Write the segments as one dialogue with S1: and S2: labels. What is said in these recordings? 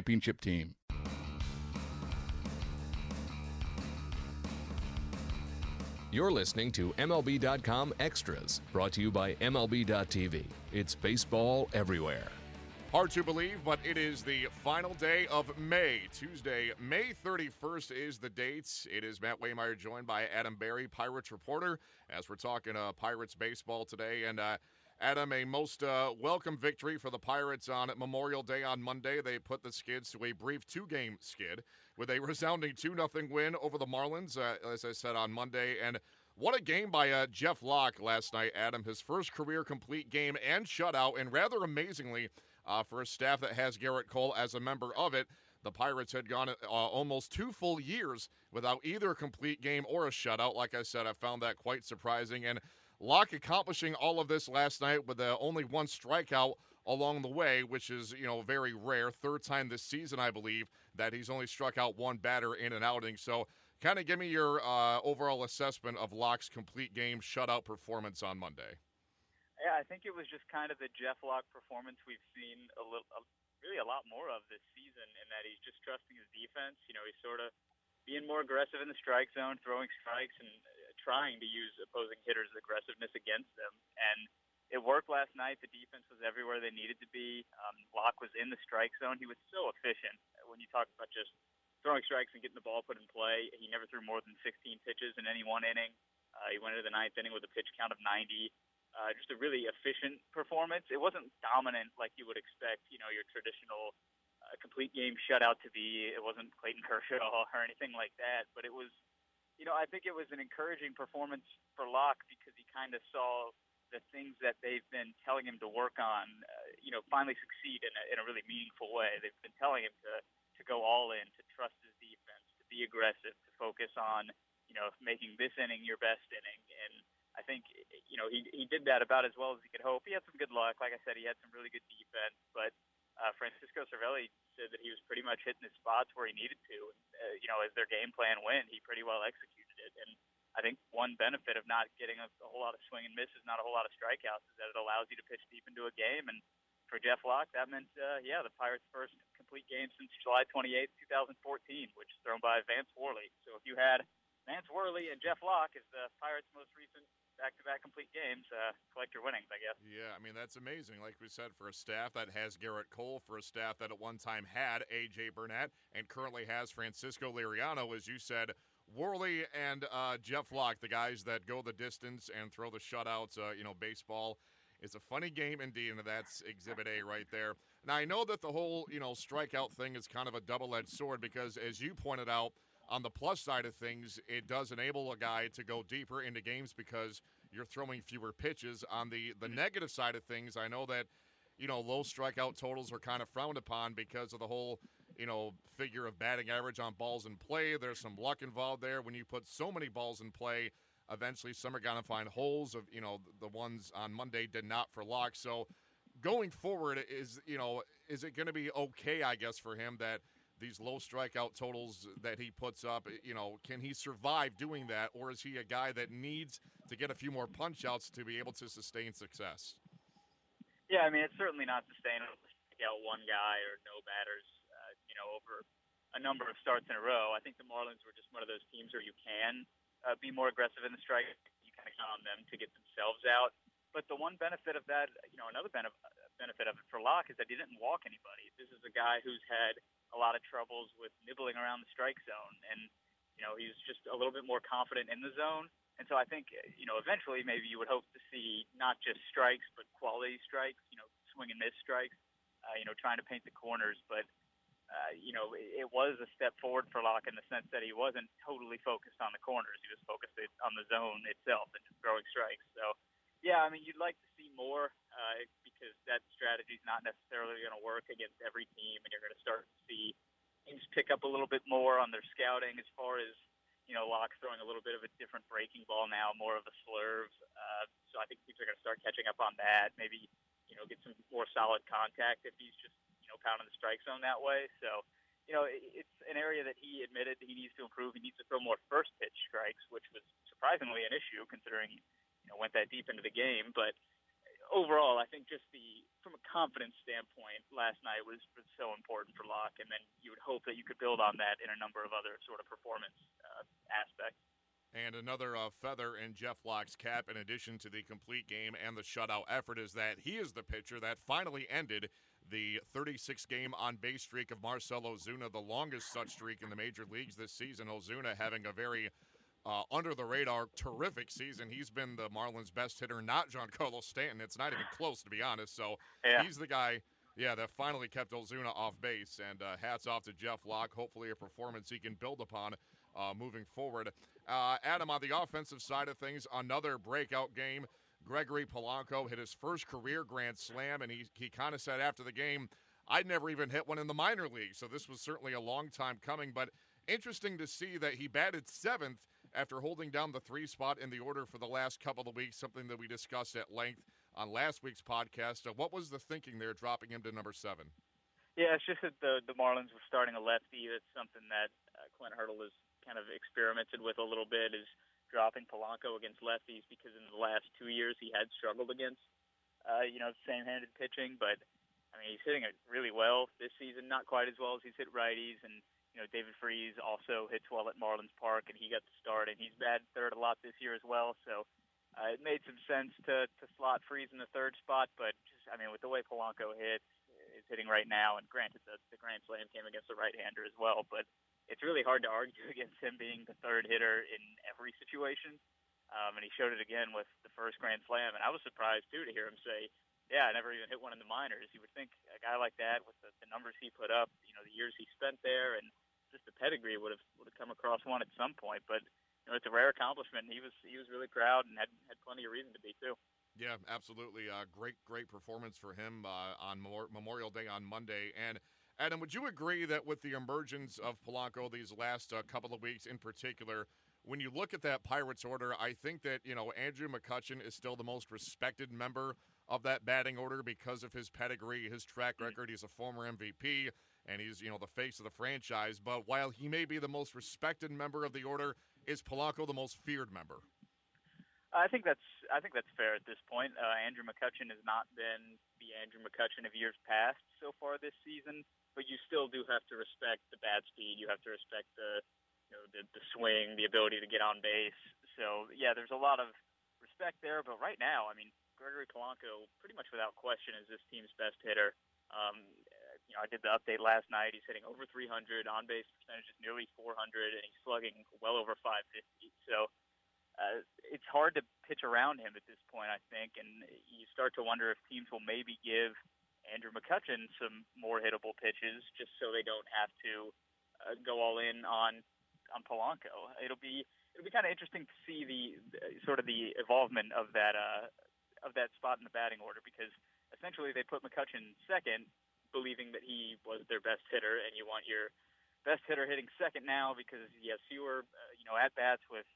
S1: championship team.
S2: You're listening to MLB.com Extras, brought to you by MLB.tv. It's baseball everywhere.
S3: Hard to believe, but it is the final day of May. Tuesday, May 31st is the date. It is Matt Waymeyer joined by Adam Berry, Pirates reporter, as we're talking uh, Pirates baseball today. And uh, Adam, a most uh, welcome victory for the Pirates on Memorial Day on Monday. They put the Skids to a brief two game skid with a resounding 2 0 win over the Marlins, uh, as I said on Monday. And what a game by uh, Jeff Locke last night, Adam. His first career complete game and shutout. And rather amazingly, uh, for a staff that has Gerrit Cole as a member of it, the Pirates had gone uh, almost two full years without either a complete game or a shutout. Like I said, I found that quite surprising. And Locke accomplishing all of this last night with uh, only one strikeout along the way, which is you know very rare. Third time this season, I believe, that he's only struck out one batter in an outing. So, kind of give me your uh, overall assessment of Locke's complete game shutout performance on Monday.
S4: Yeah, I think it was just kind of the Jeff Locke performance we've seen a little, a, really a lot more of this season, in that he's just trusting his defense. You know, he's sort of being more aggressive in the strike zone, throwing strikes, and trying to use opposing hitters' aggressiveness against them. And it worked last night. The defense was everywhere they needed to be. Um, Locke was in the strike zone. He was so efficient. When you talk about just throwing strikes and getting the ball put in play, he never threw more than 16 pitches in any one inning. Uh, he went into the ninth inning with a pitch count of 90. Uh, just a really efficient performance. It wasn't dominant like you would expect, you know, your traditional uh, complete game shutout to be. It wasn't Clayton Kershaw or anything like that, but it was, you know, I think it was an encouraging performance for Locke because he kind of saw the things that they've been telling him to work on, uh, you know, finally succeed in a, in a really meaningful way. They've been telling him to to go all in, to trust his defense, to be aggressive, to focus on, you know, making this inning your best inning, and I think you know he he did that about as well as he could hope. He had some good luck, like I said, he had some really good defense, but uh, Francisco Cervelli said that he was pretty much hitting his spots where he needed to. Uh, you know, as their game plan went, he pretty well executed it. And I think one benefit of not getting a, a whole lot of swing and misses, not a whole lot of strikeouts, is that it allows you to pitch deep into a game. And for Jeff Locke, that meant, uh, yeah, the Pirates' first complete game since July 28, 2014, which is thrown by Vance Worley. So if you had Vance Worley and Jeff Locke as the Pirates' most recent back-to-back complete games, uh, collect your winnings, I guess.
S3: Yeah, I mean that's amazing. Like we said, for a staff that has Gerrit Cole, for a staff that at one time had AJ Burnett and currently has Francisco Liriano, as you said, Worley and uh, Jeff Locke, the guys that go the distance and throw the shutouts. Uh, you know, baseball. It's a funny game indeed, and that's Exhibit A right there. Now I know that the whole you know strikeout thing is kind of a double-edged sword because, as you pointed out on the plus side of things, it does enable a guy to go deeper into games because you're throwing fewer pitches. On the the mm-hmm. negative side of things, I know that you know low strikeout totals are kind of frowned upon because of the whole you know figure of batting average on balls in play. There's some luck involved there when you put so many balls in play. Eventually, some are going to find holes. Of you know the ones on Monday did not for Locke. So going forward, is you know is it going to be okay? I guess for him that these low strikeout totals that he puts up, you know, can he survive doing that, or is he a guy that needs to get a few more punch outs to be able to sustain success?
S4: Yeah, I mean, it's certainly not sustainable to take out one guy or no batters, uh, you know, over a number of starts in a row. I think the Marlins were just one of those teams where you can uh, be more aggressive in the strike. You kind of count on them to get themselves out. But the one benefit of that, you know, another benefit of it for Locke is that he didn't walk anybody. This is a guy who's had a lot of troubles with nibbling around the strike zone, and you know he's just a little bit more confident in the zone. And so I think you know eventually maybe you would hope to see not just strikes but quality strikes, you know, swing and miss strikes, uh, you know, trying to paint the corners. But uh, you know, it, it was a step forward for Locke in the sense that he wasn't totally focused on the corners; he was focused on the zone itself and throwing strikes. So yeah, I mean, you'd like to see more uh, because that strategy is not necessarily going to work against every team, and you're going to start to see teams pick up a little bit more on their scouting as far as you know, Locke throwing a little bit of a different breaking ball now, more of a slurve. Uh, so I think teams are going to start catching up on that. Maybe you know get some more solid contact if he's just you know pounding the strike zone that way. So you know, it's an area that he admitted he needs to improve. He needs to throw more first pitch strikes, which was surprisingly an issue considering you know went that deep into the game. But overall, I think just the from a confidence standpoint, last night was, was so important for Locke, and then you would hope that you could build on that in a number of other sort of performance uh, aspects.
S3: And another uh, feather in Jeff Locke's cap, in addition to the complete game and the shutout effort, is that he is the pitcher that finally ended the 36 game on base streak of Marcell Ozuna, the longest such streak in the major leagues this season. Ozuna having a very uh, under the radar, terrific season. He's been the Marlins' best hitter, not Giancarlo Stanton. It's not even close, to be honest. So yeah. he's the guy, yeah, that finally kept Ozuna off base. And uh, hats off to Jeff Locke. Hopefully, a performance he can build upon uh, moving forward. Uh, Adam, on the offensive side of things, another breakout game. Gregory Polanco hit his first career grand slam, and he, he kind of said after the game, I'd never even hit one in the minor league. So this was certainly a long time coming, but interesting to see that he batted seventh after holding down the three spot in the order for the last couple of weeks, something that we discussed at length on last week's podcast. So what was the thinking there, dropping him to number seven?
S4: Yeah, it's just that the the Marlins were starting a lefty. That's something that uh, Clint Hurdle has kind of experimented with a little bit. Is dropping Polanco against lefties because in the last two years he had struggled against, uh, you know, same-handed pitching. But I mean, he's hitting it really well this season. Not quite as well as he's hit righties, and you know, David Freese also hits well at Marlins Park, and he got the start, and he's batted third a lot this year as well. So uh, it made some sense to to slot Freese in the third spot. But just, I mean, with the way Polanco hits, is hitting right now, and granted the the grand slam came against a right-hander as well, but it's really hard to argue against him being the third hitter in every situation. Um, and he showed it again with the first grand slam, and I was surprised too to hear him say, yeah, I never even hit one in the minors. You would think a guy like that, with the, the numbers he put up, you know, the years he spent there, and just the pedigree would have would have come across one at some point. But you know, it's a rare accomplishment. And he was he was really proud and had had plenty of reason to be too.
S3: Yeah, absolutely. Uh, great, great performance for him uh, on Memorial Day on Monday. And Adam, would you agree that with the emergence of Polanco these last uh, couple of weeks in particular, when you look at that Pirates order, I think that you know Andrew McCutchen is still the most respected member of that batting order because of his pedigree, his track mm. record. He's a former MVP and he's, you know, the face of the franchise. But while he may be the most respected member of the order, is Polanco the most feared member?
S4: I think that's I think that's fair at this point. Uh, Andrew McCutchen has not been the Andrew McCutchen of years past so far this season, but you still do have to respect the bat speed. You have to respect the you know the, the swing, the ability to get on base. So yeah, there's a lot of respect there. But right now, I mean, Gregory Polanco, pretty much without question, is this team's best hitter. Um, you know, I did the update last night. He's hitting over 300, on base percentage is nearly 400, and he's slugging well over 550. So uh, it's hard to pitch around him at this point, I think, and you start to wonder if teams will maybe give Andrew McCutchen some more hittable pitches just so they don't have to uh, go all in on on Polanco. It'll be it'll be kind of interesting to see the, the sort of the evolvement of that uh, of that spot in the batting order because essentially they put McCutchen second, believing that he was their best hitter, and you want your best hitter hitting second now because he has fewer, uh, you know, at bats with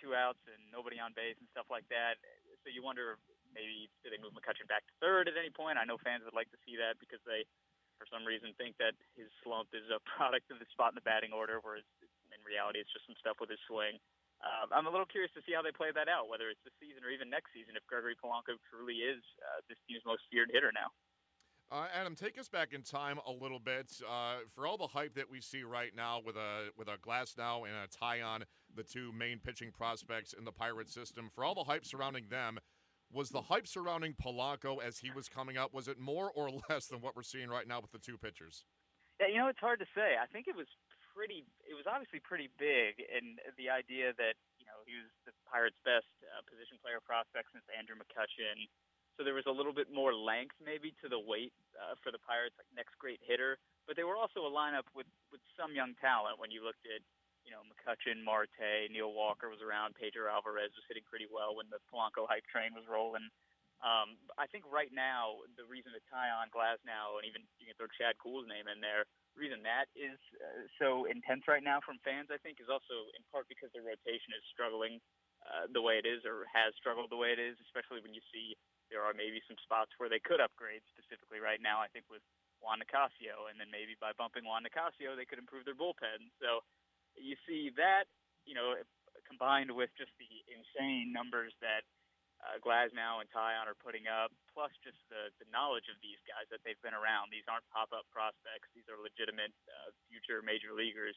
S4: two outs and nobody on base and stuff like that. So you wonder maybe do they move McCutchen back to third at any point? I know fans would like to see that because they, for some reason, think that his slump is a product of the spot in the batting order, whereas in reality it's just some stuff with his swing um, I'm a little curious to see how they play that out, whether it's this season or even next season, if Gregory Polanco truly is uh, this team's most feared hitter now.
S3: Uh, Adam, take us back in time a little bit. Uh, for all the hype that we see right now with a with a Glasnow and a Taillon the two main pitching prospects in the Pirate system, for all the hype surrounding them, Was the hype surrounding Polanco as he was coming up, was it more or less than what we're seeing right now with the two pitchers?
S4: Yeah, you know, it's hard to say. I think it was pretty, it was obviously pretty big, and the idea that, you know, he was the Pirates' best uh, position player prospect since Andrew McCutchen. So there was a little bit more length maybe to the wait uh, for the Pirates, like next great hitter. But they were also a lineup with, with some young talent when you looked at you know, McCutchen, Marte, Neil Walker was around, Pedro Alvarez was hitting pretty well when the Polanco hype train was rolling. Um, I think right now the reason that Taillon Glasnow and even you can throw Chad Kuhl's name in there, the reason that is uh, so intense right now from fans, I think, is also in part because their rotation is struggling uh, the way it is or has struggled the way it is, especially when you see there are maybe some spots where they could upgrade. Specifically, right now, I think with Juan Nicasio, and then maybe by bumping Juan Nicasio, they could improve their bullpen. So you see that, you know, combined with just the insane numbers that uh, Glasnow and Taillon are putting up, plus just the, the knowledge of these guys that they've been around. These aren't pop-up prospects. These are legitimate uh, future major leaguers.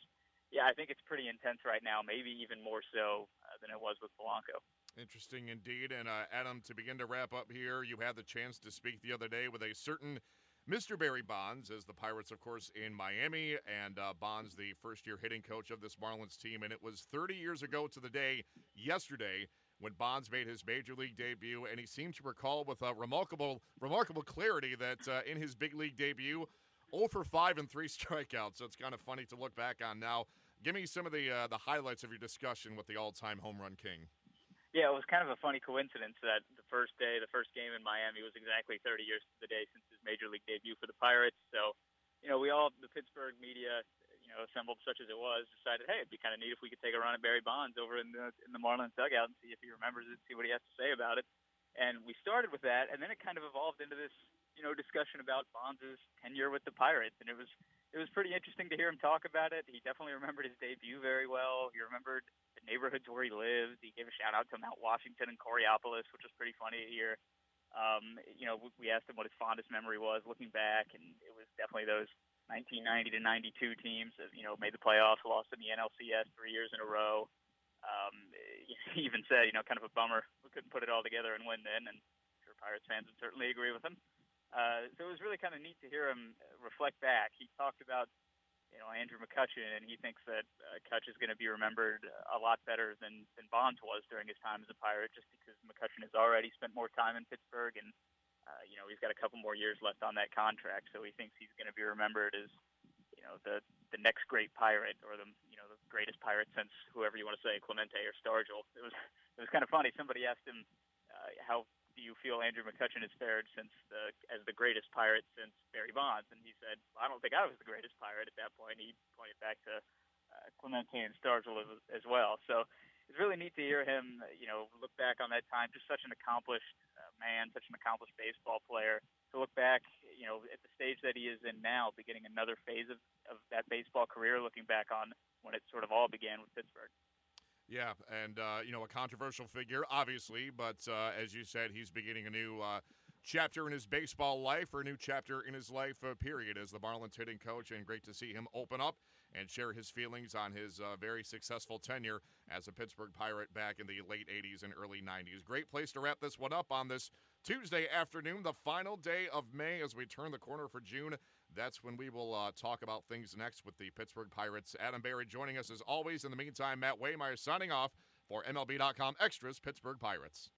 S4: Yeah, I think it's pretty intense right now, maybe even more so uh, than it was with Polanco.
S3: Interesting indeed. And uh, Adam, to begin to wrap up here, you had the chance to speak the other day with a certain Mr. Barry Bonds, as the Pirates, of course, in Miami, and uh, Bonds, the first year hitting coach of this Marlins team. And it was 30 years ago to the day yesterday when Bonds made his major league debut, and he seemed to recall with a remarkable, remarkable clarity that uh, in his big league debut, 0 for 5 and three strikeouts. So it's kind of funny to look back on now. Give me some of the uh, the highlights of your discussion with the all-time home run king.
S4: Yeah, it was kind of a funny coincidence that the first day, the first game in Miami was exactly 30 years to the day since his major league debut for the Pirates. So, you know, we all, the Pittsburgh media, know, assembled such as it was, decided, hey, it'd be kind of neat if we could take a run at Barry Bonds over in the in the Marlins dugout and see if he remembers it, see what he has to say about it. And we started with that, and then it kind of evolved into this, you know, discussion about Bonds' tenure with the Pirates, and it was it was pretty interesting to hear him talk about it. He definitely remembered his debut very well. He remembered the neighborhoods where he lived. He gave a shout out to Mount Washington and Coraopolis, which was pretty funny to hear. Um, you know, we asked him what his fondest memory was looking back, and it was definitely those 1990 to 92 teams that you know made the playoffs, lost in the NLCS three years in a row. Um, he even said, you know, kind of a bummer we couldn't put it all together and win then, and I'm sure Pirates fans would certainly agree with him. Uh, so it was really kind of neat to hear him reflect back. He talked about, you know, Andrew McCutchen, and he thinks that uh, Kutch is going to be remembered a lot better than than Bonds was during his time as a Pirate, just because McCutchen has already spent more time in Pittsburgh, and uh, you know he's got a couple more years left on that contract, so he thinks he's going to be remembered as, you know, the the next great Pirate or the you know the greatest Pirate since whoever you want to say, Clemente or Stargell. It was it was kind of funny. Somebody asked him uh, how do you feel Andrew McCutchen has fared since the as the greatest pirate since Barry Bonds? And he said, I don't think I was the greatest pirate at that point. He pointed back to uh, Clemente and Stargell as, as well. So it's really neat to hear him, you know, look back on that time. Just such an accomplished uh, man, such an accomplished baseball player. To look back, you know, at the stage that he is in now, beginning another phase of, of that baseball career, looking back on when it sort of all began with Pittsburgh.
S3: Yeah, and uh, you know a controversial figure, obviously, but uh, as you said, he's beginning a new uh, chapter in his baseball life, or a new chapter in his life. Uh, period, as the Marlins hitting coach, and great to see him open up and share his feelings on his uh, very successful tenure as a Pittsburgh Pirate back in the late '80s and early '90s. Great place to wrap this one up on this Tuesday afternoon, the final day of May, as we turn the corner for June. That's when we will uh, talk about things next with the Pittsburgh Pirates. Adam Berry joining us as always. In the meantime, Matt Waymeyer signing off for MLB.com Extras Pittsburgh Pirates.